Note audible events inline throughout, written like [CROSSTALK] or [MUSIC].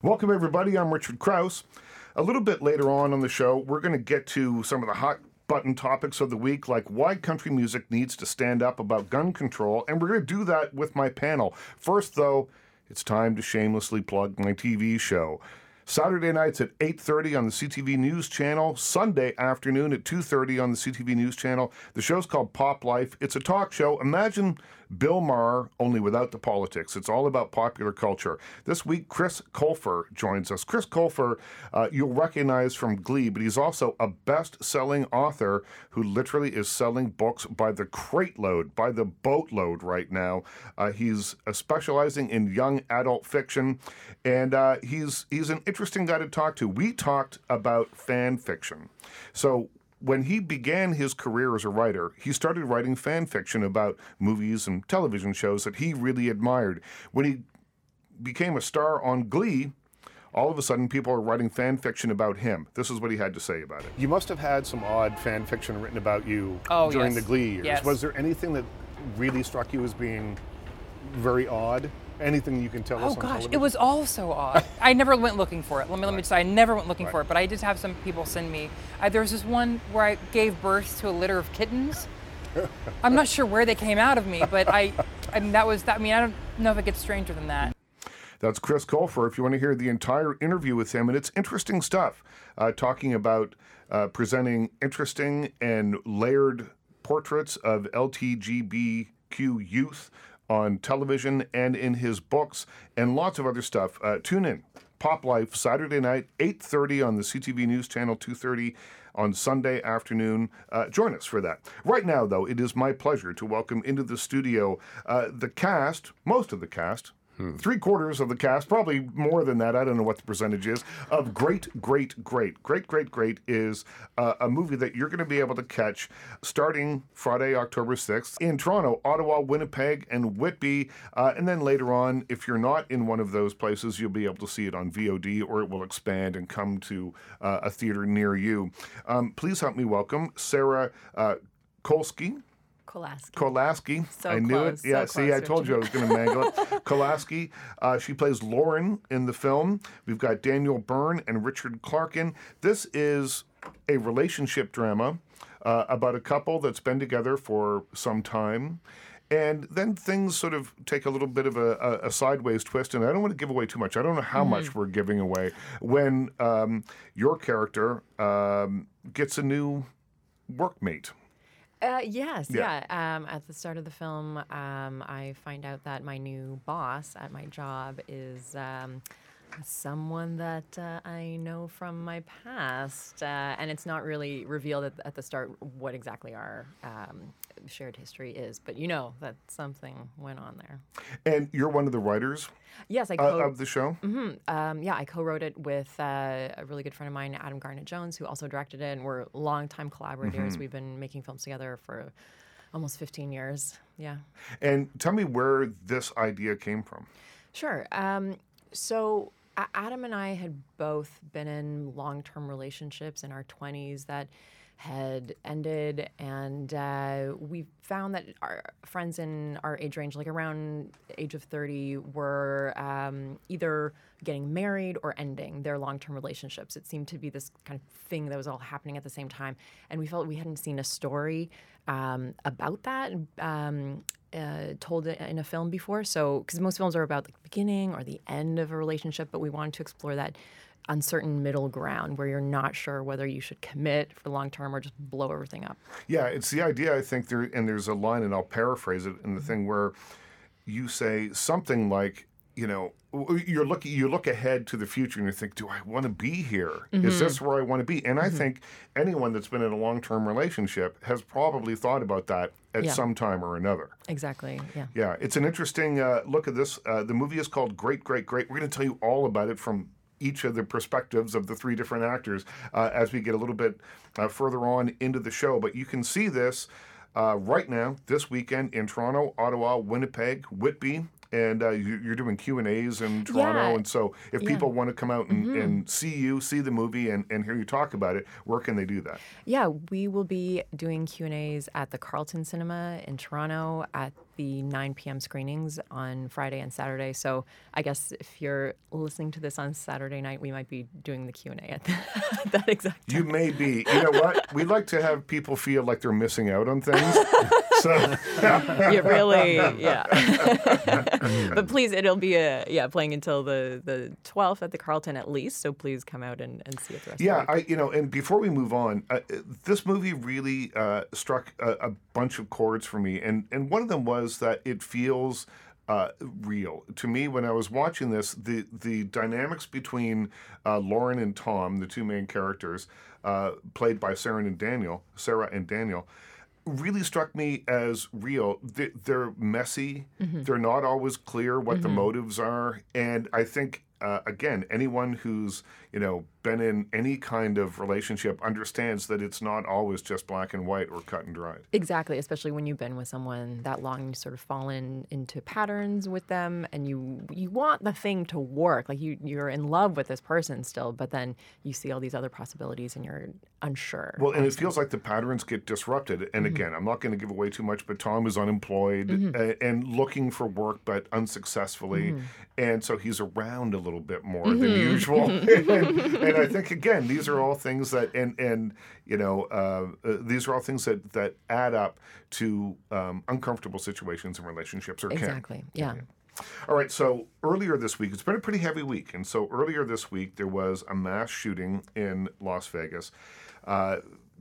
Welcome, everybody. I'm Richard Crouse. A little bit later on on the show, we're going to get to some of the hot button topics of the week, like why country music needs to stand up about gun control, and we're going to do that with my panel. First, though, it's time to shamelessly plug my TV show. Saturday nights at 8:30 on the CTV News Channel, Sunday afternoon at 2:30 on the CTV News Channel. The show's called Pop Life. It's a talk show. Imagine Bill Maher only without the politics. It's all about popular culture. This week Chris Colfer joins us. Chris Colfer, uh, you'll recognize from Glee, but he's also a best-selling author who literally is selling books by the crate load, by the boatload right now. Uh, he's uh, specializing in young adult fiction, and uh, he's he's an interesting guy to talk to. We talked about fan fiction. So when he began his career as a writer, he started writing fan fiction about movies and television shows that he really admired. When he became a star on Glee, all of a sudden people are writing fan fiction about him. This is what he had to say about it. You must have had some odd fan fiction written about you Oh, during yes. the Glee years. Yes. Was there anything that really struck you as being very odd? Anything you can tell us Oh gosh, television? it was all so odd. [LAUGHS] I never went looking for it. Let me let me just say, I never went looking Right. for it. But I did have some people send me. Uh, there was this one where I gave birth to a litter of kittens. [LAUGHS] I'm not sure where they came out of me, but I, I mean, that was that. I mean, I don't know if it gets stranger than that. That's Chris Colfer. If you want to hear the entire interview with him, and it's interesting stuff, uh, talking about uh, presenting interesting and layered portraits of LTGBQ youth on television and in his books, and lots of other stuff. Uh, tune in. Pop Life Saturday night, 8:30 on the CTV News Channel, 2:30 on Sunday afternoon. Uh, join us for that. Right now, though, it is my pleasure to welcome into the studio uh, the cast, most of the cast, three quarters of the cast, probably more than that. I don't know what the percentage is of Great, Great, Great. Great, Great, Great is uh, a movie that you're going to be able to catch starting Friday, October 6th in Toronto, Ottawa, Winnipeg, and Whitby. Uh, and then later on, if you're not in one of those places, you'll be able to see it on VOD or it will expand and come to uh, a theater near you. Um, please help me welcome Sarah uh, Kolsky. Kolasky. Kolasky. So I knew close, it. Yeah, so see, I told you I was going to mangle it. [LAUGHS] Kolasky. Uh, she plays Lauren in the film. We've got Daniel Beirne and Richard Clarkin. This is a relationship drama uh, about a couple that's been together for some time. And then things sort of take a little bit of a, a, a sideways twist, and I don't want to give away too much. I don't know how much we're giving away when um, your character um, gets a new workmate. Uh, yes, Yeah. yeah. Um, at the start of the film, um, I find out that my new boss at my job is um, someone that uh, I know from my past. Uh, and it's not really revealed at, at the start what exactly our um, shared history is. But you know that something went on there. And you're one of the writers Yes, I uh, of the show. Um, yeah, I co-wrote it with uh, a really good friend of mine, Adam Garnett Jones, who also directed it, and we're longtime collaborators. Mm-hmm. We've been making films together for almost 15 years. Yeah, And tell me where this idea came from. sure. Um, so Adam and I had both been in long-term relationships in our 20s that had ended, and uh, we found that our friends in our age range, like around age of 30, were um, either getting married or ending their long-term relationships. It seemed to be this kind of thing that was all happening at the same time, and we felt we hadn't seen a story um, about that um, uh, told in a film before. So, because most films are about the beginning or the end of a relationship, but we wanted to explore that uncertain middle ground where you're not sure whether you should commit for long term or just blow everything up. Yeah, it's the idea. I think there, and there's a line, and I'll paraphrase it in the thing where you say something like, you know, you're looking, you look ahead to the future, and you think, do I want to be here? Is this where I want to be? And I think anyone that's been in a long-term relationship has probably thought about that at Yeah. some time or another. Exactly. Yeah. Yeah, it's an interesting uh, look at this. Uh, the movie is called Great, Great, Great. We're going to tell you all about it from each of the perspectives of the three different actors uh, as we get a little bit uh, further on into the show. But you can see this uh, right now, this weekend in Toronto, Ottawa, Winnipeg, Whitby. And uh, you, you're doing Q and A's in Toronto, Yeah. and so if people want to come out and, and see you, see the movie, and, and hear you talk about it, where can they do that? Yeah, we will be doing Q and A's at the Carlton Cinema in Toronto, at the 9 p.m. screenings on Friday and Saturday. So I guess if you're listening to this on Saturday night, we might be doing the Q and A at [LAUGHS] that exact Time. You may be. You know what? We like to have people feel like they're missing out on things. [LAUGHS] so yeah, really, yeah. [LAUGHS] but please, it'll be a yeah playing until the the 12th at the Carlton at least. So please come out and, and see it the rest yeah, of the week. I you know, and before we move on, uh, this movie really uh, struck a, a bunch of chords for me, and and one of them was that it feels. Uh, real to me when I was watching this. The the dynamics between uh, Lauren and Tom, the two main characters, uh, played by Sarah and Daniel, Sarah and Daniel, really struck me as real. They, they're messy. They're not always clear what the motives are, and I think uh, again, anyone who's you know been in any kind of relationship understands that it's not always just black and white or cut and dried. Exactly, especially when you've been with someone that long, you sort of fall in into patterns with them, and you you want the thing to work. Like you you're in love with this person still, but then you see all these other possibilities, and you're unsure. Well, and it feels like the patterns get disrupted. And mm-hmm. again, I'm not going to give away too much, but Tom is unemployed mm-hmm. a- and looking for work, but unsuccessfully. Mm-hmm. And so he's around a little bit more than usual. and, [LAUGHS] [LAUGHS] and I think again, these are all things that, and and you know, uh, uh, these are all things that that add up to um, uncomfortable situations in relationships or can. exactly, yeah. All right, so earlier this week, it's been a pretty heavy week. And so earlier this week, there was a mass shooting in Las Vegas. Uh,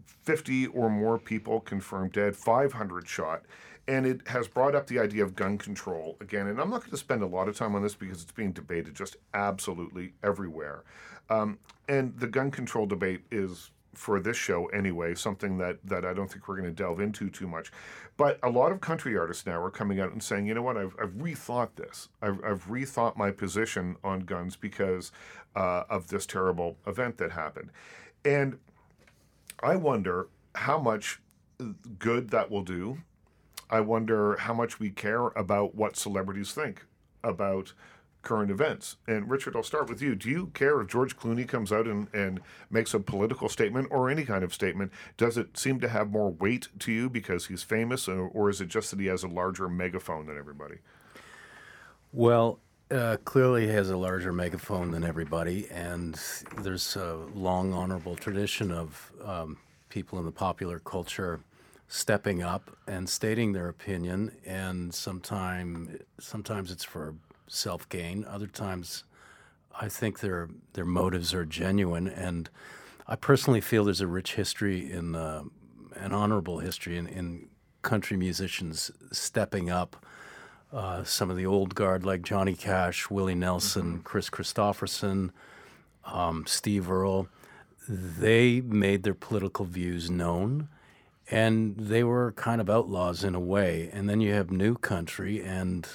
50 or more people confirmed dead, 500 shot. And it has brought up the idea of gun control again. And I'm not going to spend a lot of time on this because it's being debated just absolutely everywhere. Um, and the gun control debate is for this show anyway, something that, that I don't think we're going to delve into too much. But a lot of country artists now are coming out and saying, you know what, I've, I've rethought this. I've, I've rethought my position on guns because uh, of this terrible event that happened. And I wonder how much good that will do. I wonder how much we care about what celebrities think about current events. And Richard, I'll start with you. Do you care if George Clooney comes out and, and makes a political statement or any kind of statement? Does it seem to have more weight to you because he's famous, or, or is it just that he has a larger megaphone than everybody? Well, uh, clearly he has a larger megaphone than everybody, and there's a long, honorable tradition of um, people in the popular culture stepping up and stating their opinion. And sometime, sometimes it's for self gain. Other times, I think their their motives are genuine. And I personally feel there's a rich history in uh, an honorable history in, in country musicians stepping up uh, some of the old guard like Johnny Cash, Willie Nelson, Kris Kristofferson, um, Steve Earle, they made their political views known and they were kind of outlaws in a way. And then you have New Country, and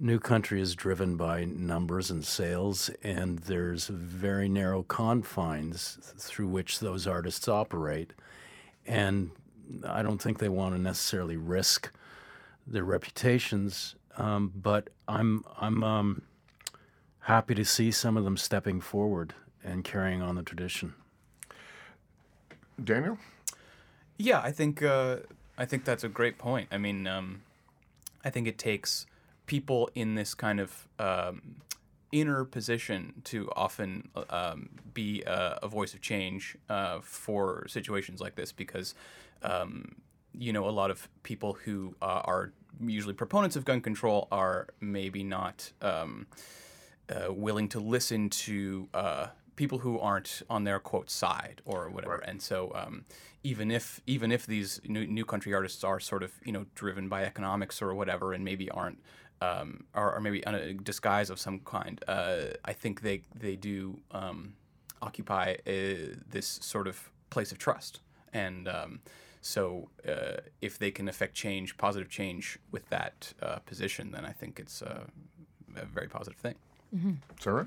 New Country is driven by numbers and sales, and there's very narrow confines through which those artists operate. And I don't think they want to necessarily risk their reputations um, but I'm I'm um, happy to see some of them stepping forward and carrying on the tradition. Daniel? Yeah, I think uh, I think that's a great point. I mean, um, I think it takes people in this kind of um, inner position to often um, be a, a voice of change uh, for situations like this because um, you know a lot of people who uh, are usually proponents of gun control are maybe not um, uh, willing to listen to uh, people who aren't on their quote side or whatever. And so um, even if even if these new, new country artists are sort of you know driven by economics or whatever, and maybe aren't um, or, or maybe on a disguise of some kind, uh, I think they they do um, occupy uh, this sort of place of trust and. Um, so uh, if they can affect change, positive change with that uh, position, then I think it's uh, a very positive thing. Sarah?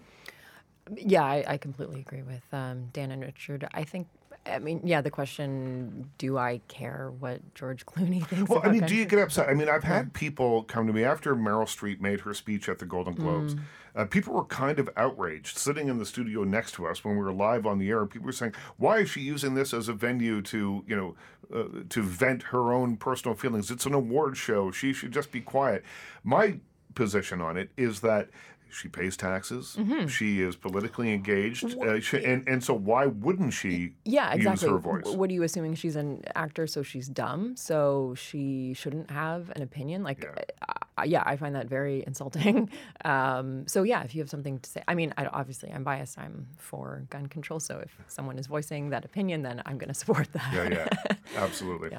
Yeah, I, I completely agree with um, Dan and Richard. I think I mean, yeah, the question: Do I care what George [LAUGHS] Clooney thinks? Well, I mean, do you get upset? I mean, I've had people come to me after Meryl Streep made her speech at the Golden Globes. Mm. Uh, people were kind of outraged sitting in the studio next to us when we were live on the air. People were saying, "Why is she using this as a venue to, you know, uh, to vent her own personal feelings? It's an award show. She should just be quiet." My position on it is that she pays taxes. Mm-hmm. She is politically engaged, uh, she, and and so why wouldn't she Yeah, exactly. use her voice? What are you assuming? She's an actor, so she's dumb, so she shouldn't have an opinion. Like, Yeah. uh, yeah, I find that very insulting. [LAUGHS] Um, so yeah, if you have something to say, I mean, I, obviously I'm biased. I'm for gun control, so if someone is voicing that opinion, then I'm going [LAUGHS] to support that. Yeah, yeah, [LAUGHS] absolutely.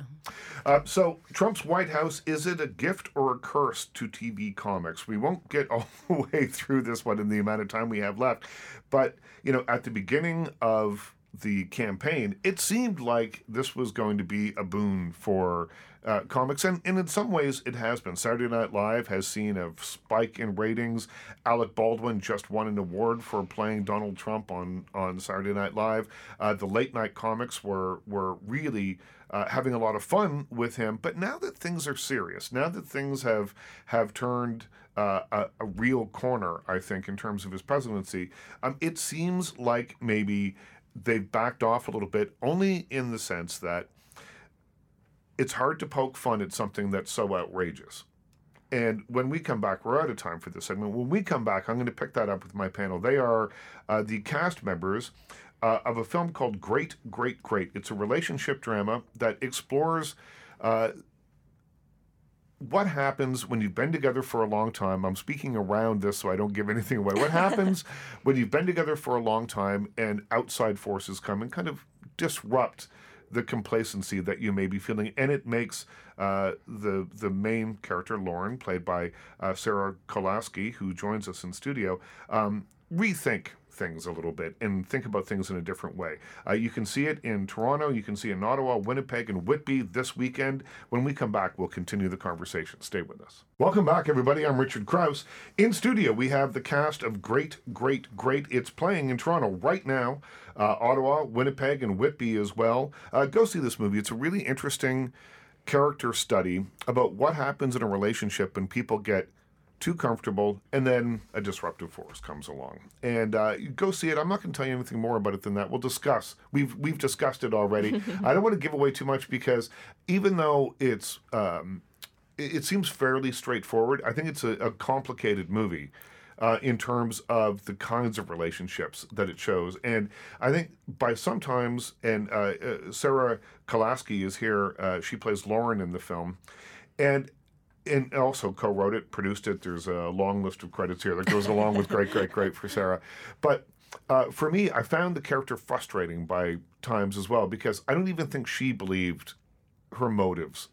Uh, so, Trump's White House is it a gift or a curse to TV comics? We won't get all the way through this one in the amount of time we have left, but you know, at the beginning of the campaign, it seemed like this was going to be a boon for uh, comics, and, and in some ways it has been. Saturday Night Live has seen a spike in ratings. Alec Baldwin just won an award for playing Donald Trump on, on Saturday Night Live. Uh, the late night comics were were really uh, having a lot of fun with him. But now that things are serious, now that things have have turned uh, a, a real corner, I think, in terms of his presidency, um, it seems like maybe they've backed off a little bit, only in the sense that it's hard to poke fun at something that's so outrageous. And when we come back, we're out of time for this segment. When we come back, I'm going to pick that up with my panel. They are uh, the cast members uh, of a film called Great, Great, Great. It's a relationship drama that explores uh, what happens when you've been together for a long time. I'm speaking around this so I don't give [LAUGHS] anything away. What happens [LAUGHS] when you've been together for a long time and outside forces come and kind of disrupt the complacency that you may be feeling, and it makes uh, the the main character Lauren, played by uh, Sarah Kolasky, who joins us in studio, um, rethink things a little bit and think about things in a different way. Uh, you can see it in Toronto, you can see it in Ottawa, Winnipeg, and Whitby this weekend. When we come back, we'll continue the conversation. Stay with us. Welcome back, everybody. I'm Richard Crouse. In studio, we have the cast of Great, Great, Great. It's playing in Toronto right now, uh, Ottawa, Winnipeg, and Whitby as well. Uh, go see this movie. It's a really interesting character study about what happens in a relationship when people get too comfortable, and then a disruptive force comes along. And uh, you go see it. I'm not going to tell you anything more about it than that. We'll discuss. We've we've discussed it already. [LAUGHS] I don't want to give away too much because even though it's um, it, it seems fairly straightforward, I think it's a, a complicated movie. Uh, in terms of the kinds of relationships that it shows, and I think by sometimes, and uh, uh, Sarah Kolasky is here. Uh, she plays Lauren in the film, and and also co-wrote it, produced it. There's a long list of credits here that goes along with great, great, great for Sarah. But uh, for me, I found the character frustrating by times as well because I don't even think she believed her motives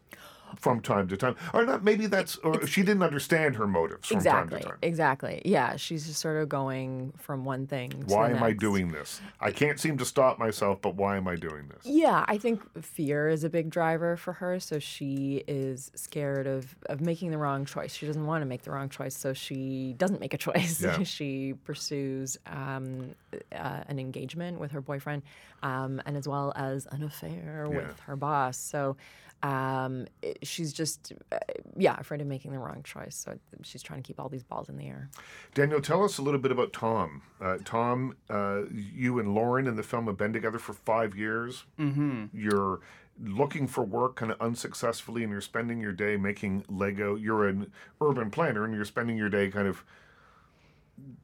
from time to time, or not. Maybe that's or she didn't understand her motives from Exactly. time to time. Exactly. Yeah, she's just sort of going from one thing. To Why am I doing this? I can't seem to stop myself, but why am I doing this? Yeah, I think fear is a big driver for her. So she is scared of, of making the wrong choice. She doesn't want to make the wrong choice, so she doesn't make a choice. Yeah. [LAUGHS] she pursues um, uh, an engagement with her boyfriend, um, and as well as an affair Yeah. with her boss. So um, it- she's just, uh, yeah, afraid of making the wrong choice. So she's trying to keep all these balls in the air. Daniel, tell us a little bit about Tom. Uh, Tom, uh, you and Lauren in the film have been together for five years. Mm-hmm. You're looking for work kind of unsuccessfully, and you're spending your day making Lego. You're an urban planner, and you're spending your day kind of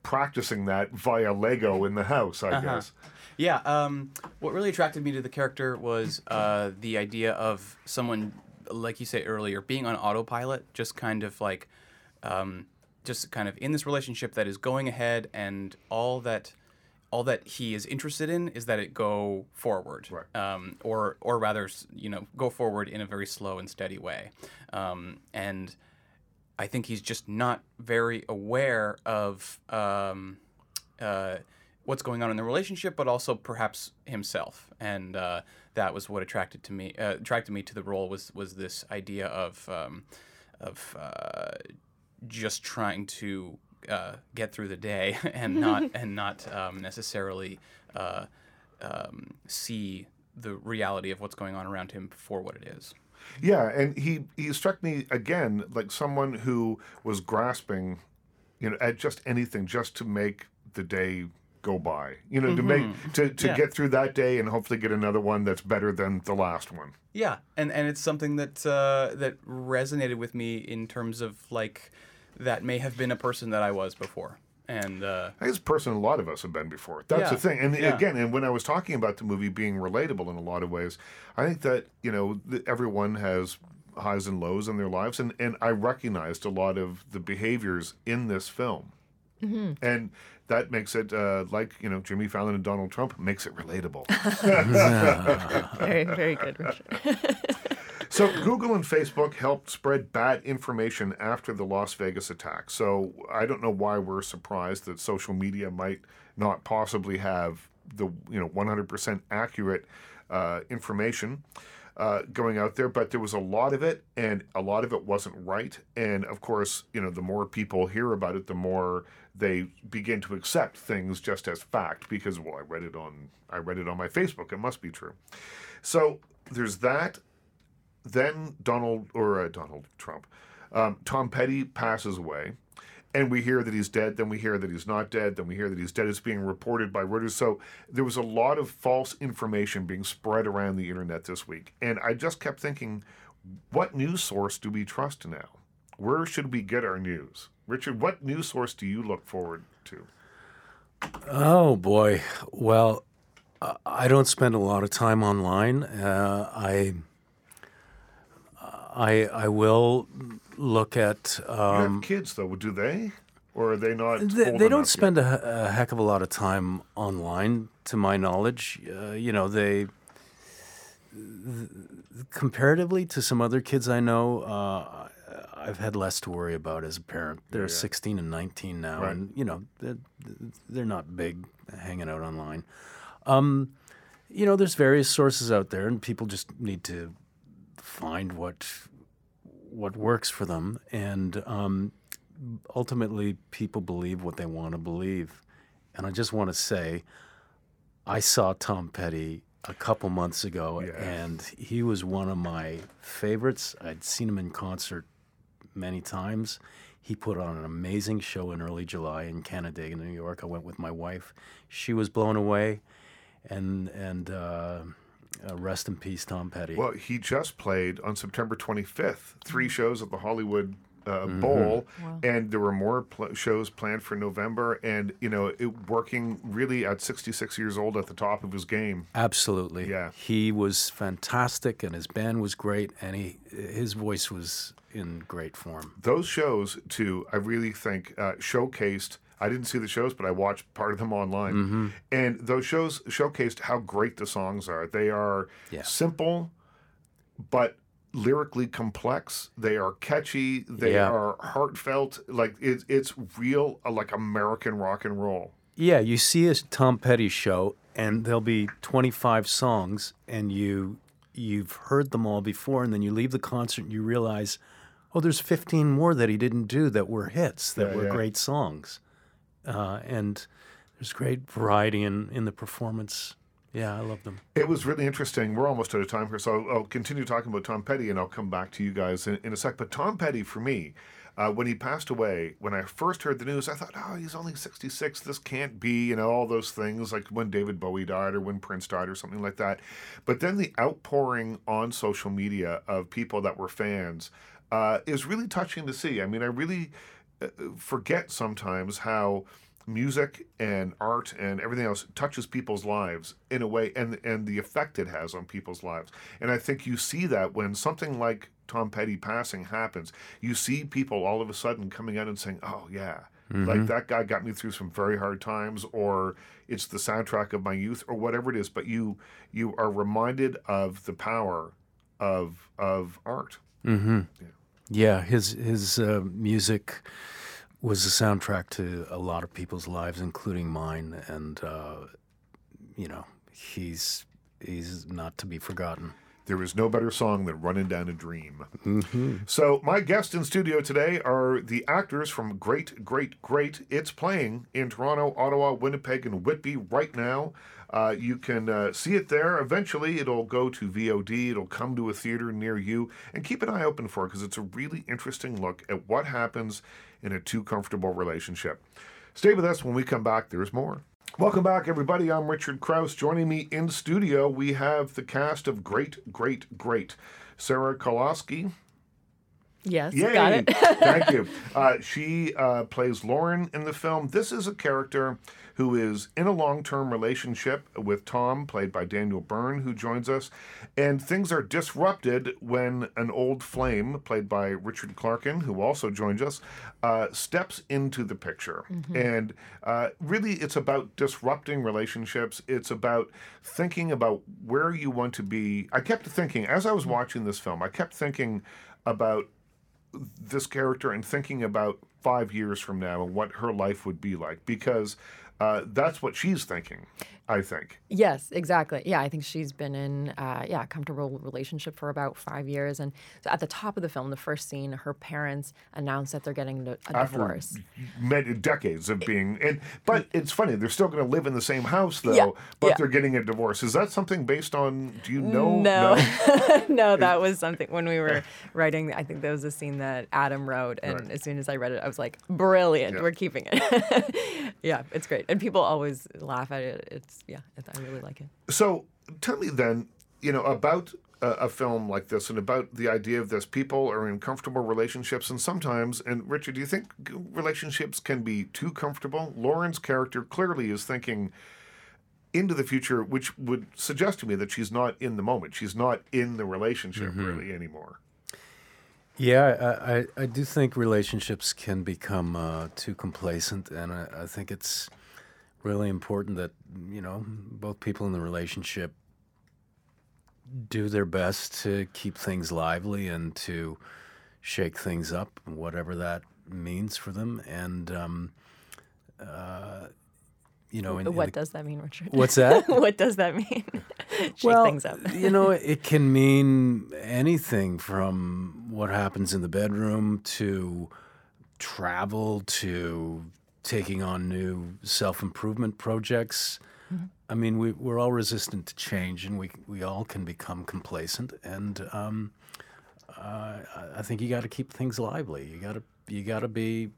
practicing that via Lego in the house, I guess. Yeah. Um, what really attracted me to the character was uh, the idea of someone, like you say earlier, being on autopilot, just kind of like, um, just kind of in this relationship that is going ahead, and all that, all that he is interested in is that it go forward, Right. um, or or rather, you know, go forward in a very slow and steady way, um, and. I think he's just not very aware of um, uh, what's going on in the relationship, but also perhaps himself. And uh, that was what attracted to me. Uh, attracted me to the role was was this idea of um, of uh, just trying to uh, get through the day [LAUGHS] and not [LAUGHS] and not um, necessarily uh, um, see the reality of what's going on around him for what it is. Yeah, and he he struck me again like someone who was grasping, you know, at just anything just to make the day go by. You know, to make to, to Yeah. get through that day and hopefully get another one that's better than the last one. Yeah, and and it's something that uh, that resonated with me in terms of like that may have been a person that I was before, and uh, I guess a person a lot of us have been before. That's Yeah, the thing. And yeah. again, and when I was talking about the movie being relatable in a lot of ways, I think that, you know, everyone has highs and lows in their lives. And, and I recognized a lot of the behaviors in this film. And that makes it, uh, like, you know, Jimmy Fallon and Donald Trump makes it relatable. [LAUGHS] Very, very good, Richard. [LAUGHS] So Google and Facebook helped spread bad information after the Las Vegas attack. So I don't know why we're surprised that social media might not possibly have the you know 100% accurate uh, information uh, going out there, but there was a lot of it, and a lot of it wasn't right. And of course, you know, the more people hear about it, the more they begin to accept things just as fact because well, I read it on I read it on my Facebook. It must be true. So there's that then Donald or uh, Donald Trump, um, Tom Petty passes away, and we hear that he's dead. Then we hear that he's not dead. Then we hear that he's dead. It's being reported by Reuters. So there was a lot of false information being spread around the internet this week, and I just kept thinking, what news source do we trust now? Where should we get our news? Richard, what news source do you look forward to? Oh boy. Well, I don't spend a lot of time online. Uh, I I I will look at. You Um, have kids though, do they, or are they not? they, they don't spend a, a heck of a lot of time online, to my knowledge. Uh, you know, they comparatively to some other kids I know, uh, I've had less to worry about as a parent. They're 16 and 19 now, Right. and you know they're, they're not big hanging out online. Um, you know, there's various sources out there, and people just need to find what what works for them, and um, ultimately, people believe what they want to believe. And I just want to say, I saw Tom Petty a couple months ago, Yeah. and he was one of my favorites. I'd seen him in concert many times. He put on an amazing show in early July in Canandaigua, New York. I went with my wife. She was blown away, and and uh, uh, rest in peace, Tom Petty. Well, he just played on September 25th, three shows at the Hollywood uh, Mm-hmm. Bowl, and there were more pl- shows planned for November. And you know, it, working really at 66 years old at the top of his game. Absolutely. Yeah. He was fantastic, and his band was great, and he his voice was in great form. Those shows, too, I really think uh, showcased. I didn't see the shows, but I watched part of them online, Mm-hmm. and those shows showcased how great the songs are. They are Yeah. simple, but lyrically complex. They are catchy. They Yeah. are heartfelt. Like it, it's real, uh, like American rock and roll. Yeah, you see a Tom Petty show, and there'll be 25 songs, and you you've heard them all before, and then you leave the concert and you realize, oh, there's 15 more that he didn't do that were hits, that Yeah, were yeah. great songs, uh, and there's great variety in in the performance. Yeah, I love them. It was really interesting. We're almost out of time here, so I'll, I'll continue talking about Tom Petty, and I'll come back to you guys in, in a sec. But Tom Petty, for me, uh, when he passed away, when I first heard the news, I thought, oh, he's only 66. This can't be, you know, all those things like when David Bowie died or when Prince died or something like that. But then the outpouring on social media of people that were fans uh, is really touching to see. I mean, I really uh, forget sometimes how music and art and everything else touches people's lives in a way and and the effect it has on people's lives. And i think you see that when something like tom petty passing happens you see people all of a sudden coming out and saying oh yeah. Like that guy got me through some very hard times or it's the soundtrack of my youth or whatever it is but you you are reminded of the power of of art. Yeah, his his uh, music was the soundtrack to a lot of people's lives, including mine, and uh, you know he's he's not to be forgotten. there is no better song than Running Down a Dream. So, my guests in studio today are the actors from Great, Great, Great. It's playing in Toronto, Ottawa, Winnipeg, and Whitby right now. Uh, you can uh, see it there. Eventually, it'll go to VOD. It'll come to a theater near you. And keep an eye open for it because it's a really interesting look at what happens in a too comfortable relationship. Stay with us when we come back. There's more. Welcome back, everybody. I'm Richard Crouse. Joining me in studio, we have the cast of Great, Great, Great. Sarah Kolasky. Yes, Yay! got it. Thank you. [LAUGHS] Uh, she uh, plays Lauren in the film. This is a character who is in a long term relationship with Tom, played by Daniel Beirne, who joins us. And things are disrupted when an old flame, played by Richard Clarkin, who also joins us, uh, steps into the picture. And uh, really, it's about disrupting relationships. It's about thinking about where you want to be. I kept thinking, as I was watching this film, I kept thinking about this character and thinking about five years from now and what her life would be like because uh, that's what she's thinking, I think. Yes, exactly. Yeah, I think she's been in uh, yeah a comfortable relationship for about five years, and so at the top of the film, the first scene, her parents announce that they're getting a After divorce. many decades of being, and but it's funny they're still going to live in the same house though, Yeah, but yeah. they're getting a divorce. Is that something based on? Do you know? No, no, [LAUGHS] [LAUGHS] that was something when we were writing. I think there was a scene that Adam wrote, and Right. as soon as I read it, I was like, "Brilliant! Yeah. We're keeping it." [LAUGHS] yeah, it's great, and people always laugh at it. It's yeah, I really like it. So tell me then, you know, about a, a film like this and about the idea of this. People are in comfortable relationships, and sometimes, and Richard, do you think relationships can be too comfortable? Lauren's character clearly is thinking into the future, which would suggest to me that she's not in the moment. She's not in the relationship really anymore. Yeah, I, I, I do think relationships can become uh, too complacent, and I, I think it's really important that you know both people in the relationship do their best to keep things lively and to shake things up, whatever that means for them. And um, uh, you know, in, in what the- does that mean, Richard? what's that? [LAUGHS] what does that mean? [LAUGHS] Shake well, things up. you know, it can mean anything from what happens in the bedroom to travel to taking on new self improvement projects. I mean, we, we're all resistant to change, and we we all can become complacent. And um, uh, I- I think you got to keep things lively. You got to you got to be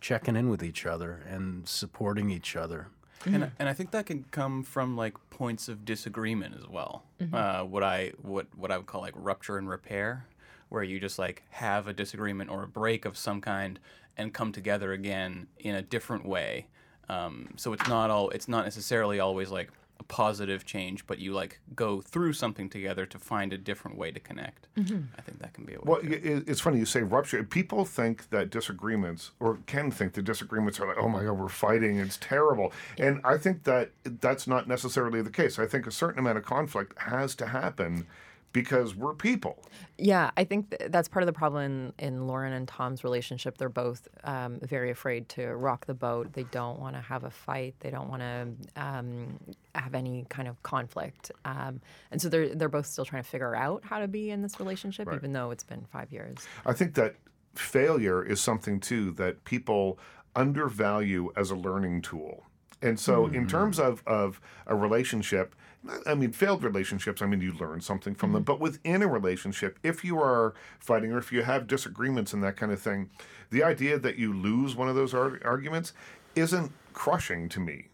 checking in with each other and supporting each other. and and I think that can come from like points of disagreement as well. Uh, what I what what I would call like rupture and repair, where you just like have a disagreement or a break of some kind and come together again in a different way. Um, so it's not all it's not necessarily always like a positive change, but you like go through something together to find a different way to connect. I think that can be a way. Well, to- i- i- it's funny you say rupture. People think that disagreements, or can think that disagreements are like, oh my God, we're fighting, it's terrible. And I think that that's not necessarily the case. I think a certain amount of conflict has to happen because we're people. Yeah, I think th- that's part of the problem in, in Lauren and Tom's relationship. They're both um, very afraid to rock the boat. They don't want to have a fight. They don't want to um, have any kind of conflict. Um, and so they're they're both still trying to figure out how to be in this relationship, even though it's been five years. I think that failure is something too that people undervalue as a learning tool. And so, in mm-hmm. terms of, of a relationship, I mean, failed relationships, I mean, you learn something from them. Mm-hmm. But within a relationship, if you are fighting or if you have disagreements and that kind of thing, the idea that you lose one of those ar- arguments isn't crushing to me.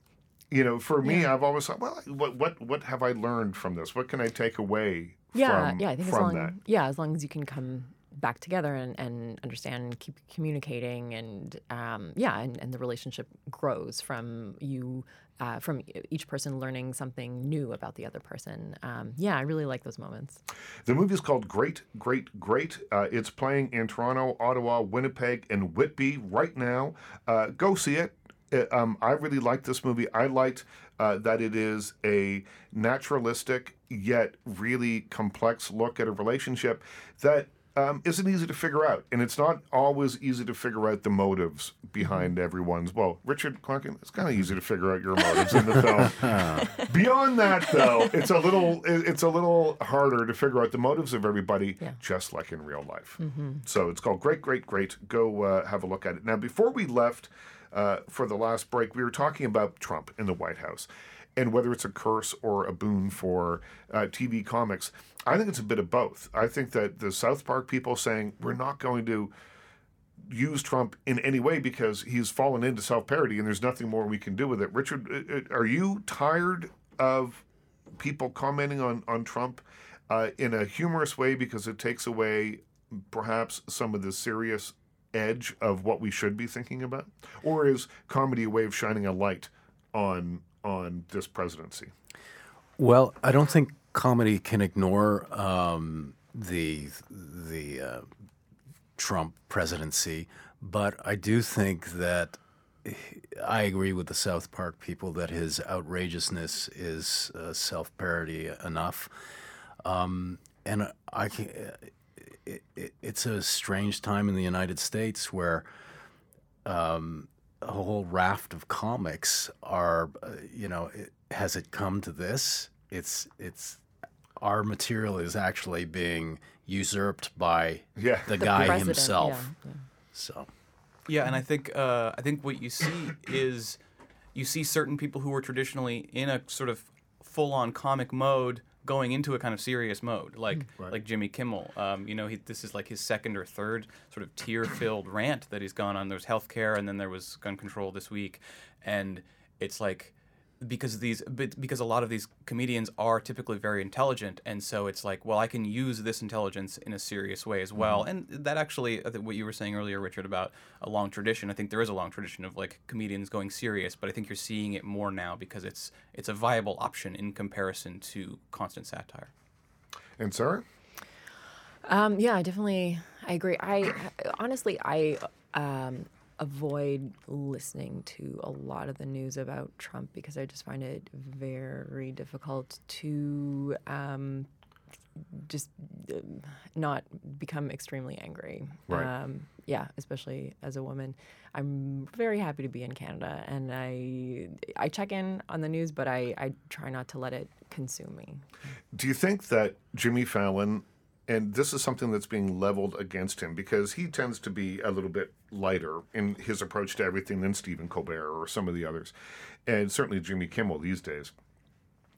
You know, for me, I've always thought, well, what, what, what have I learned from this? What can I take away Yeah, from, yeah. I think as long that? yeah, as long as you can come back together and, and understand and keep communicating and um, yeah, and, and the relationship grows from you uh, from each person learning something new about the other person. Um, yeah, I really like those moments. The movie is called Great, Great, Great. Uh, it's playing in Toronto, Ottawa, Winnipeg, and Whitby right now. Uh, go see it. Uh, um, I really like this movie. I liked uh, that it is a naturalistic yet really complex look at a relationship that um, isn't easy to figure out, and it's not always easy to figure out the motives behind Mm-hmm. everyone's. Well, Richard Clarkin, it's kind of easy to figure out your motives in the film. [LAUGHS] Beyond that, though, it's a little it's a little harder to figure out the motives of everybody, Yeah. just like in real life. So it's called Great, Great, Great. Go uh, have a look at it. Now, before we left uh, for the last break, we were talking about Trump in the White House and whether it's a curse or a boon for uh, TV comics. I think it's a bit of both. I think that the South Park people saying we're not going to use Trump in any way because he's fallen into self parody and there's nothing more we can do with it. Richard, uh, uh, are you tired of people commenting on, on Trump uh, in a humorous way because it takes away perhaps some of the serious edge of what we should be thinking about? Or is comedy a way of shining a light on on this presidency? Well, I don't think comedy can ignore um, the the uh, Trump presidency, but I do think that I agree with the South Park people that his outrageousness is uh, self-parody enough, um, and I can. It, it, it's a strange time in the United States where um, a whole raft of comics are, uh, you know, it, has it come to this? It's it's our material is actually being usurped by Yeah. the, The guy president, himself. yeah, So Yeah, and I think uh, I think what you see is you see certain people who were traditionally in a sort of full-on comic mode going into a kind of serious mode, like like Jimmy Kimmel. Um, you know, he, this is like his second or third sort of tear-filled rant that he's gone on. There's healthcare, and then there was gun control this week, and it's like because these because a lot of these comedians are typically very intelligent and so it's like well i can use this intelligence in a serious way as well and that actually I think what you were saying earlier richard about a long tradition i think there is a long tradition of like comedians going serious but i think you're seeing it more now because it's it's a viable option in comparison to constant satire And Sarah? Um, yeah, definitely, I agree. I honestly, I um, avoid listening to a lot of the news about Trump because I just find it very difficult to um, just um, not become extremely angry. Right. Um, yeah, especially as a woman. I'm very happy to be in Canada, and I I check in on the news, but I, I try not to let it consume me. Do you think that Jimmy Fallon, and this is something that's being leveled against him because he tends to be a little bit lighter in his approach to everything than Stephen Colbert or some of the others, and certainly Jimmy Kimmel these days.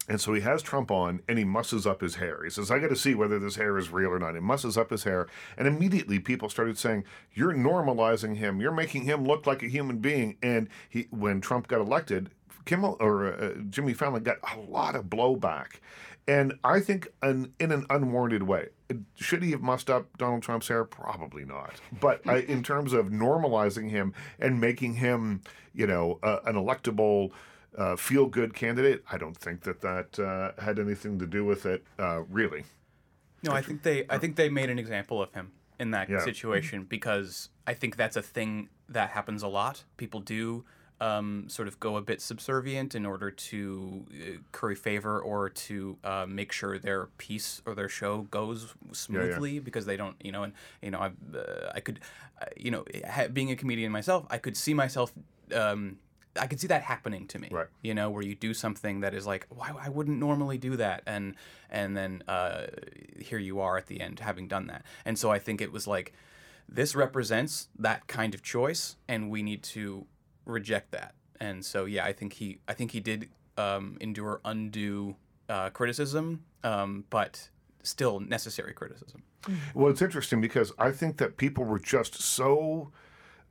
And so he has Trump on and he musses up his hair. He says, I got to see whether this hair is real or not. He musses up his hair. And immediately people started saying, You're normalizing him. You're making him look like a human being. And he, when Trump got elected, Kimmel or uh, Jimmy Fallon got a lot of blowback. And I think an, in an unwarranted way. Should he have mussed up Donald Trump's hair? Probably not. But I, [LAUGHS] in terms of normalizing him and making him, you know, uh, an electable uh, feel good candidate. I don't think that that uh, had anything to do with it, uh, really. No, I think they I think they made an example of him in that Yeah. situation because I think that's a thing that happens a lot. People do um, sort of go a bit subservient in order to uh, curry favor or to uh, make sure their piece or their show goes smoothly because they don't, you know, and you know, I uh, I could, uh, you know, ha- being a comedian myself, I could see myself. Um, I could see that happening to me Right. you know where you do something that is like why I wouldn't normally do that and and then uh, here you are at the end having done that and so I think it was like this represents that kind of choice and we need to reject that. And so yeah I think he I think he did um, endure undue uh, criticism um, but still necessary criticism. Well, it's interesting because I think that people were just so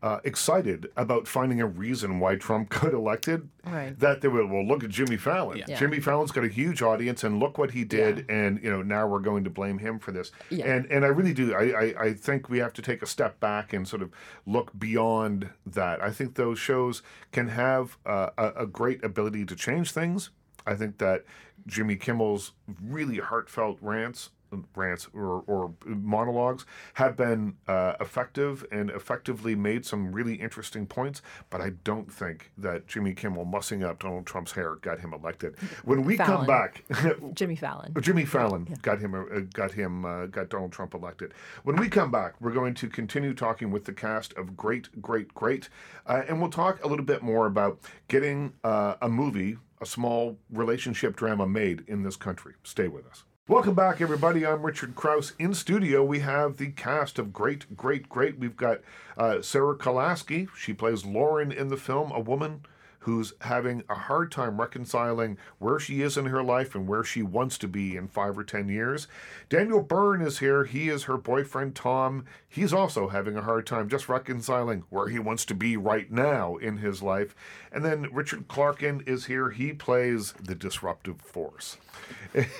uh, excited about finding a reason why Trump [LAUGHS] got elected Right. that they were, well, look at Jimmy Fallon. Yeah. Jimmy Fallon's got a huge audience, and look what he did, and you know now we're going to blame him for this. Yeah. And and I really do. I, I I think we have to take a step back and sort of look beyond that. I think those shows can have uh, a, a great ability to change things. I think that Jimmy Kimmel's really heartfelt rants rants or, or monologues have been uh, effective and effectively made some really interesting points. But I don't think that Jimmy Kimmel mussing up Donald Trump's hair got him elected. When we come back, [LAUGHS] Jimmy Fallon. Jimmy Fallon got him uh, got him uh, got Donald Trump elected. When we come back, we're going to continue talking with the cast of Great, Great, Great, uh, and we'll talk a little bit more about getting uh, a movie, a small relationship drama made in this country. Stay with us. Welcome back, everybody. I'm Richard Crouse. In studio, we have the cast of Great, Great, Great. We've got uh, Sarah Kolasky. She plays Lauren in the film, a woman who's having a hard time reconciling where she is in her life and where she wants to be in five or ten years. Daniel Beirne is here. He is her boyfriend, Tom. He's also having a hard time just reconciling where he wants to be right now in his life. And then Richard Clarkin is here. He plays the disruptive force. [LAUGHS]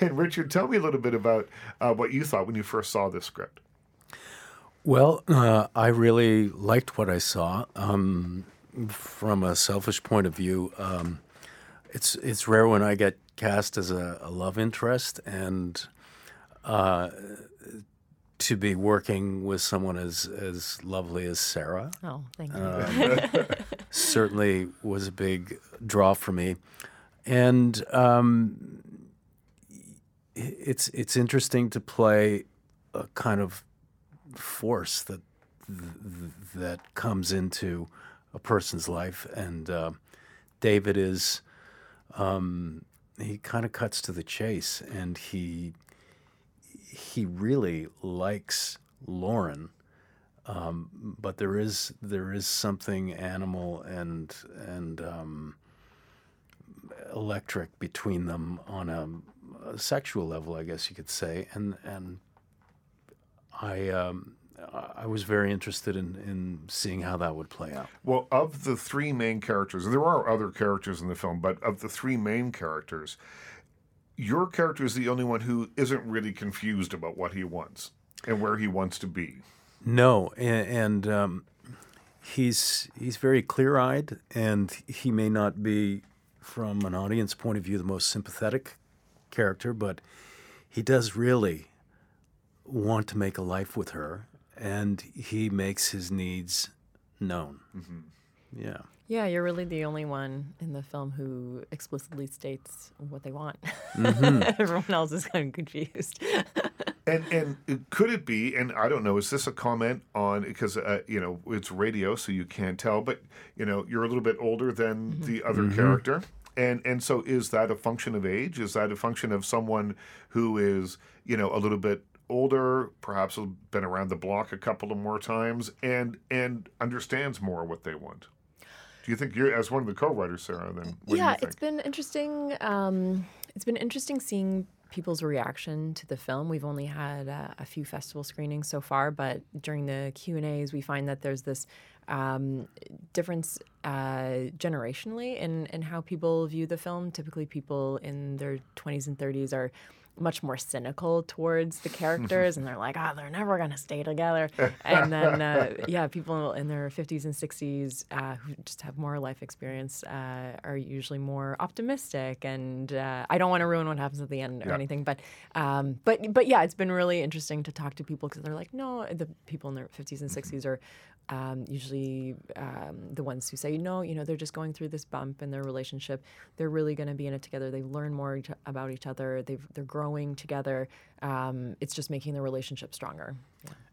And Richard, tell me a little bit about uh, what you thought when you first saw this script. Well, uh, I really liked what I saw. Um, from a selfish point of view, um, it's it's rare when I get cast as a, a love interest, and uh, to be working with someone as as lovely as Sarah Oh, thank you. [LAUGHS] certainly was a big draw for me, and um, it's it's interesting to play a kind of force that that comes into a person's life, and uh, David is um, he kind of cuts to the chase, and he he really likes Lauren um, but there is there is something animal and and um, electric between them on a, a sexual level, I guess you could say, and and I um, I was very interested in in seeing how that would play out. Well, of the three main characters, and there are other characters in the film, but of the three main characters, your character is the only one who isn't really confused about what he wants and where he wants to be. No, and, and um, he's he's very clear-eyed, and he may not be, from an audience point of view, the most sympathetic character, but he does really want to make a life with her, and he makes his needs known. Yeah. Yeah, you're really the only one in the film who explicitly states what they want. Mm-hmm. [LAUGHS] Everyone else is kind of confused. [LAUGHS] And and could it be? And I don't know. Is this a comment on because uh, you know it's radio, so you can't tell. But you know you're a little bit older than the other character, and and so is that a function of age? Is that a function of someone who is you know a little bit older, perhaps has been around the block a couple of more times, and and understands more what they want? Do you think you're as one of the co-writers, Sarah? Then what yeah, do you think? it's been interesting. Um, it's been interesting seeing people's reaction to the film. We've only had uh, a few festival screenings so far, but during the Q and A's, we find that there's this um, difference uh, generationally in in how people view the film. Typically, people in their 20s and 30s are much more cynical towards the [LAUGHS] characters and they're like oh they're never going to stay together. And then uh, [LAUGHS] yeah people in their 50s and 60s uh, who just have more life experience uh, are usually more optimistic and uh, i don't want to ruin what happens at the end or Yeah. anything but um, but but yeah it's been really interesting to talk to people because they're like no the people in their 50s and 60s are um, usually um, the ones who say no you know they're just going through this bump in their relationship. They're really going to be in it together. They learn more each, about each other. They've, they're growing together um, it's just making the relationship stronger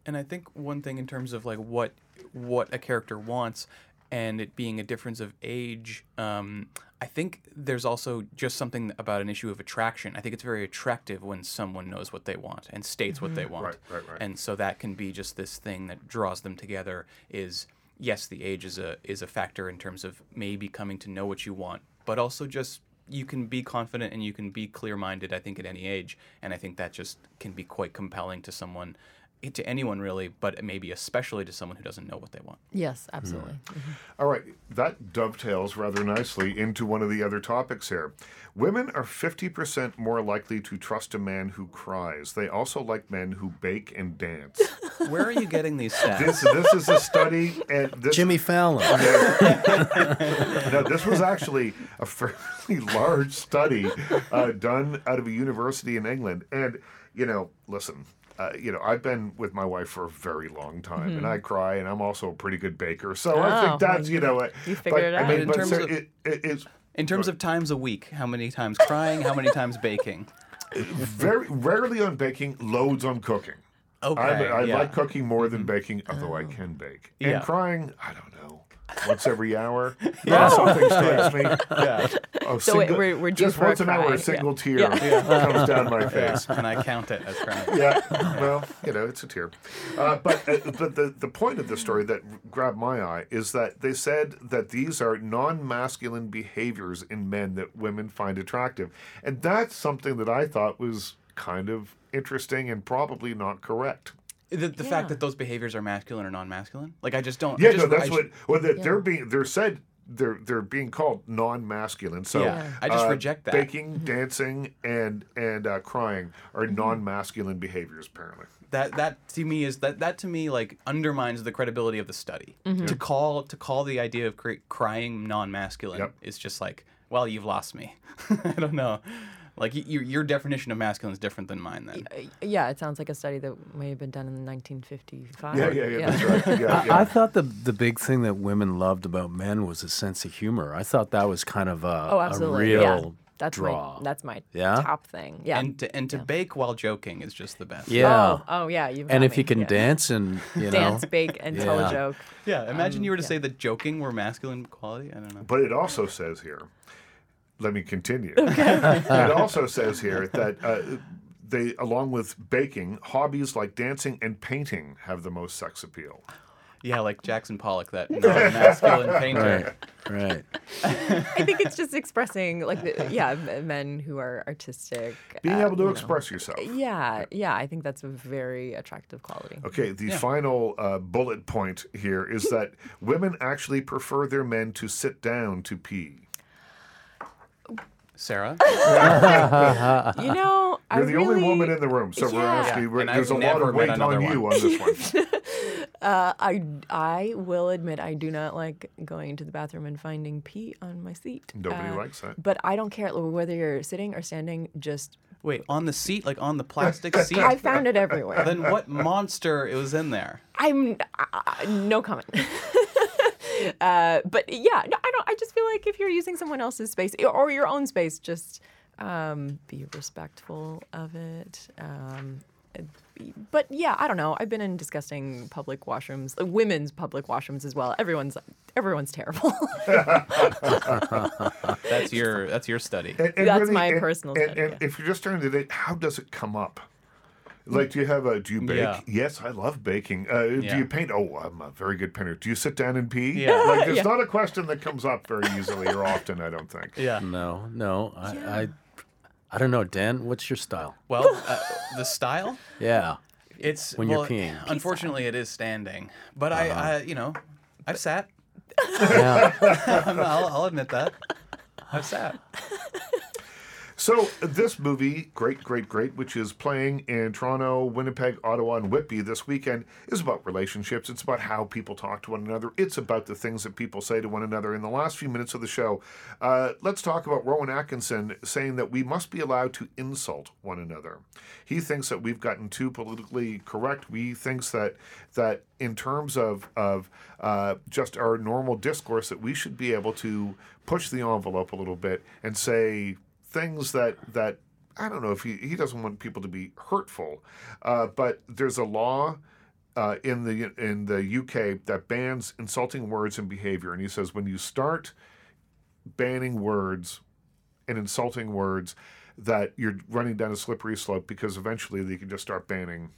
And I think one thing in terms of like what what a character wants, and it being a difference of age, um, I think there's also just something about an issue of attraction. I think it's very attractive when someone knows what they want and states what they want. Right, right, right. And so that can be just this thing that draws them together. Is yes, the age is a is a factor in terms of maybe coming to know what you want, but also just you can be confident and you can be clear minded. I think at any age, and I think that just can be quite compelling to someone to anyone really, but maybe especially to someone who doesn't know what they want. Yes, absolutely. All right, that dovetails rather nicely into one of the other topics here. Women are 50% more likely to trust a man who cries. They also like men who bake and dance. [LAUGHS] Where are you getting these stats? this, this is a study, and this, Jimmy Fallon. [LAUGHS] no, this was actually a fairly [LAUGHS] large study uh, done out of a university in England. And, you know, listen, uh, you know, I've been with my wife for a very long time, and I cry, and I'm also a pretty good baker. So I Oh, think that's, you know, you but, figured it I out. mean, In but terms so of- it, it, it's In terms of times a week, how many times crying, how many times baking? very rarely on baking, loads on cooking. Okay, I'm, I yeah. like cooking more than baking, although I can bake. And Yeah. crying, I don't know. Once every hour, [LAUGHS] yeah. something [LAUGHS] strikes me. Yeah. A So single- we're- we're just for a once an hour, a single Yeah. tear Yeah. [LAUGHS] comes down my face. and I count it as crying. yeah, well, you know, it's a tear. Uh, but uh, but the, the point of the story that grabbed my eye is that they said that these are non masculine behaviors in men that women find attractive. And that's something that I thought was kind of interesting and probably not correct. The, the Yeah. fact that those behaviors are masculine or non-masculine, like I just don't. I Yeah, just, no, that's I, what. Well, they're, they're being they're said they're they're being called non-masculine. So Yeah, I just uh, reject that. Baking, dancing, and and uh, crying are non-masculine behaviors. Apparently, that that to me is that that to me like undermines the credibility of the study. Mm-hmm. To call to call the idea of cre- crying non-masculine Yep. is just like, well, you've lost me. [LAUGHS] I don't know. Like your your definition of masculine is different than mine. Then Uh, Yeah, it sounds like a study that may have been done in 1955. yeah, yeah, yeah, that's right. Yeah, [LAUGHS] yeah. I thought the the big thing that women loved about men was a sense of humor. I thought that was kind of a, Oh, a absolutely. real yeah. That's draw. my that's my Yeah? top thing. Yeah. and to, and to bake while joking is just the best. yeah. Oh, oh yeah. You've and got if you can yeah. dance and you [LAUGHS] know dance, bake, and tell a joke. Yeah. Imagine you were to yeah. say that joking were masculine quality. I don't know. But it also says here, let me continue. [LAUGHS] it also says here that uh, they, along with baking, hobbies like dancing and painting have the most sex appeal. Yeah, like Jackson Pollock, that [LAUGHS] non-masculine painter. right, right. I think it's just expressing like the, yeah, men who are artistic. Being uh, able to you know. express yourself. Yeah, yeah. I think that's a very attractive quality. Okay, the final uh, bullet point here is that women actually prefer their men to sit down to pee. Sarah. [LAUGHS] You know, You're the really, only woman in the room, so we're asking. Yeah, we're- there's I've a lot of weight on you one. on this one. [LAUGHS] Uh, I I will admit I do not like going to the bathroom and finding pee on my seat. Nobody Uh, likes that. But I don't care whether you're sitting or standing. Just Wait, on the seat, like on the [LAUGHS] plastic seat. I found it everywhere. then what monster it was in there? I'm uh, no comment. Uh, but yeah, no, I don't. I just feel like if you're using someone else's space or your own space, just um, be respectful of it. Um, but yeah, I don't know. I've been in disgusting public washrooms, like women's public washrooms as well. Everyone's everyone's terrible. [LAUGHS] That's your that's your study. And- and That's my personal And, study, and yeah. if you're just starting to date, how does it come up? Like, do you have a? Do you bake? Yeah. Yes, I love baking. Uh, Do you paint? Oh, I'm a very good painter. Do you sit down and pee? Yeah. Like, there's [LAUGHS] Yeah. not a question that comes up very easily or often. I don't think. Yeah. No, no. I, I I don't know, Dan, what's your style? Well, uh, the style. Yeah. It's When you're peeing. Unfortunately, it is standing, but I, I, you know, I've sat. Yeah. [LAUGHS] I'll, I'll admit that. I've sat. So this movie, Great, Great, Great, which is playing in Toronto, Winnipeg, Ottawa, and Whitby this weekend, is about relationships. It's about how people talk to one another. It's about the things that people say to one another. In the last few minutes of the show, uh, let's talk about Rowan Atkinson saying that we must be allowed to insult one another. He thinks that we've gotten too politically correct. He thinks that that in terms of of uh, just our normal discourse, that we should be able to push the envelope a little bit and say things that that I don't know if he, he doesn't want people to be hurtful, uh, but there's a law uh, in the in the UK that bans insulting words and behavior, and he says when you start banning words and insulting words, that you're running down a slippery slope because eventually they can just start banning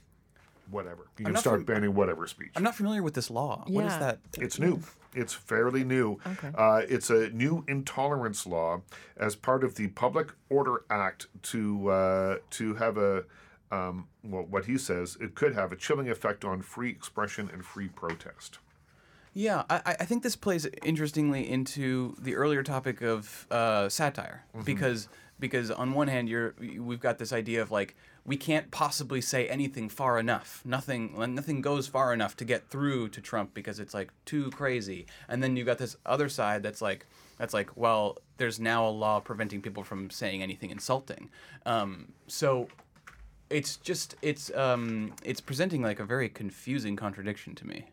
whatever. You can start fam- banning whatever speech. I'm not familiar with this law. What is that? It's new. It's fairly new. Okay. Uh, it's a new intolerance law as part of the Public Order Act to uh, to have a um, well, what he says, it could have a chilling effect on free expression and free protest. Yeah, I, I think this plays interestingly into the earlier topic of uh, satire because because on one hand you're we've got this idea of like we can't possibly say anything far enough. Nothing nothing goes far enough to get through to Trump because it's like too crazy. And then you got this other side that's like that's like well there's now a law preventing people from saying anything insulting. Um, so it's just it's um, it's presenting like a very confusing contradiction to me,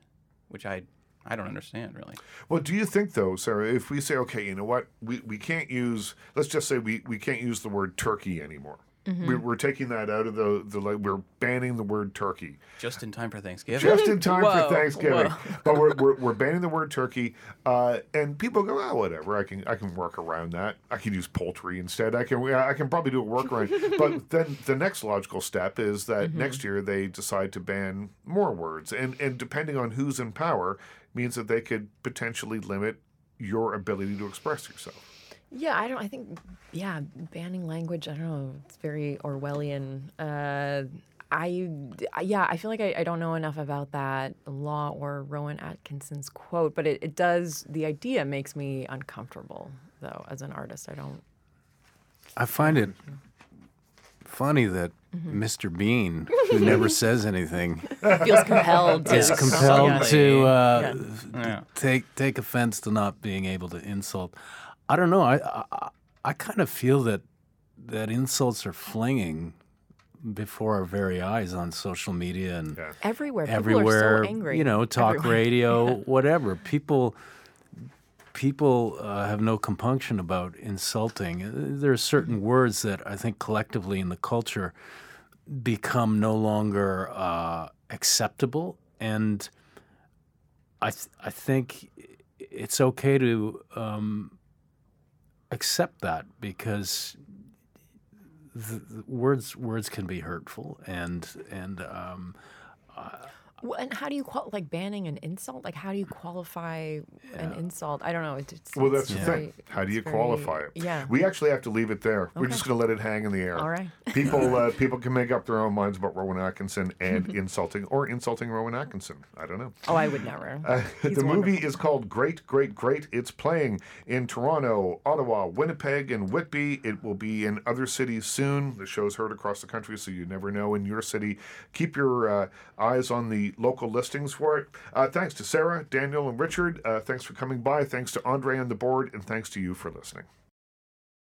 which I I don't understand really. Well, do you think though, Sarah, if we say, okay, you know what, we, we can't use, let's just say we, we can't use the word turkey anymore. Mm-hmm. We, we're taking that out of the, the, like, we're banning the word turkey. Just in time for Thanksgiving. Just in time Whoa, for Thanksgiving, whoa. but we're, [LAUGHS] we're, we're banning the word turkey, uh, and people go, oh, whatever. I can I can work around that. I can use poultry instead. I can I can probably do a workaround. but [LAUGHS] then the next logical step is that mm-hmm. next year they decide to ban more words, and and depending on who's in power, means that they could potentially limit your ability to express yourself. Yeah, I don't. I think, yeah, banning language. I don't know. It's very Orwellian. Uh, I, I- yeah, I feel like I, I don't know enough about that law or Rowan Atkinson's quote, but it, it does. The idea makes me uncomfortable, though. As an artist, I don't. I find it funny that Mr. Bean, who never says anything, [LAUGHS] Feels compelled. To is compelled Yeah. to uh, Yeah. take take offense to not being able to insult. I don't know. I I, I kind of feel that that insults are flinging before our very eyes on social media and Yeah. Everywhere, people everywhere. are so angry. You know, talk Everywhere. [LAUGHS] radio, whatever. People people uh, have no compunction about insulting. There are certain words that I think collectively in the culture become no longer uh, acceptable, and I th- I think it's okay to um, accept that because the, the words words can be hurtful and and um, Well, and how do you qual- like banning an insult? Like, how do you qualify an insult? I don't know. It, it's, Well, that's the thing. How do you very- qualify it? Yeah. We actually have to leave it there. We're just going to let it hang in the air. All right. [LAUGHS] People, uh, people can make up their own minds about Rowan Atkinson and [LAUGHS] insulting or insulting Rowan Atkinson. I don't know. oh, I would never. Uh, the movie is called Great, Great, Great. It's playing in Toronto, Ottawa, Winnipeg, and Whitby. It will be in other cities soon. The show's heard across the country, so you never know in your city. Keep your uh, eyes on the local listings for it. Uh, thanks to Sarah, Daniel, and Richard. Uh, thanks for coming by. Thanks to Andre and the board, and thanks to you for listening.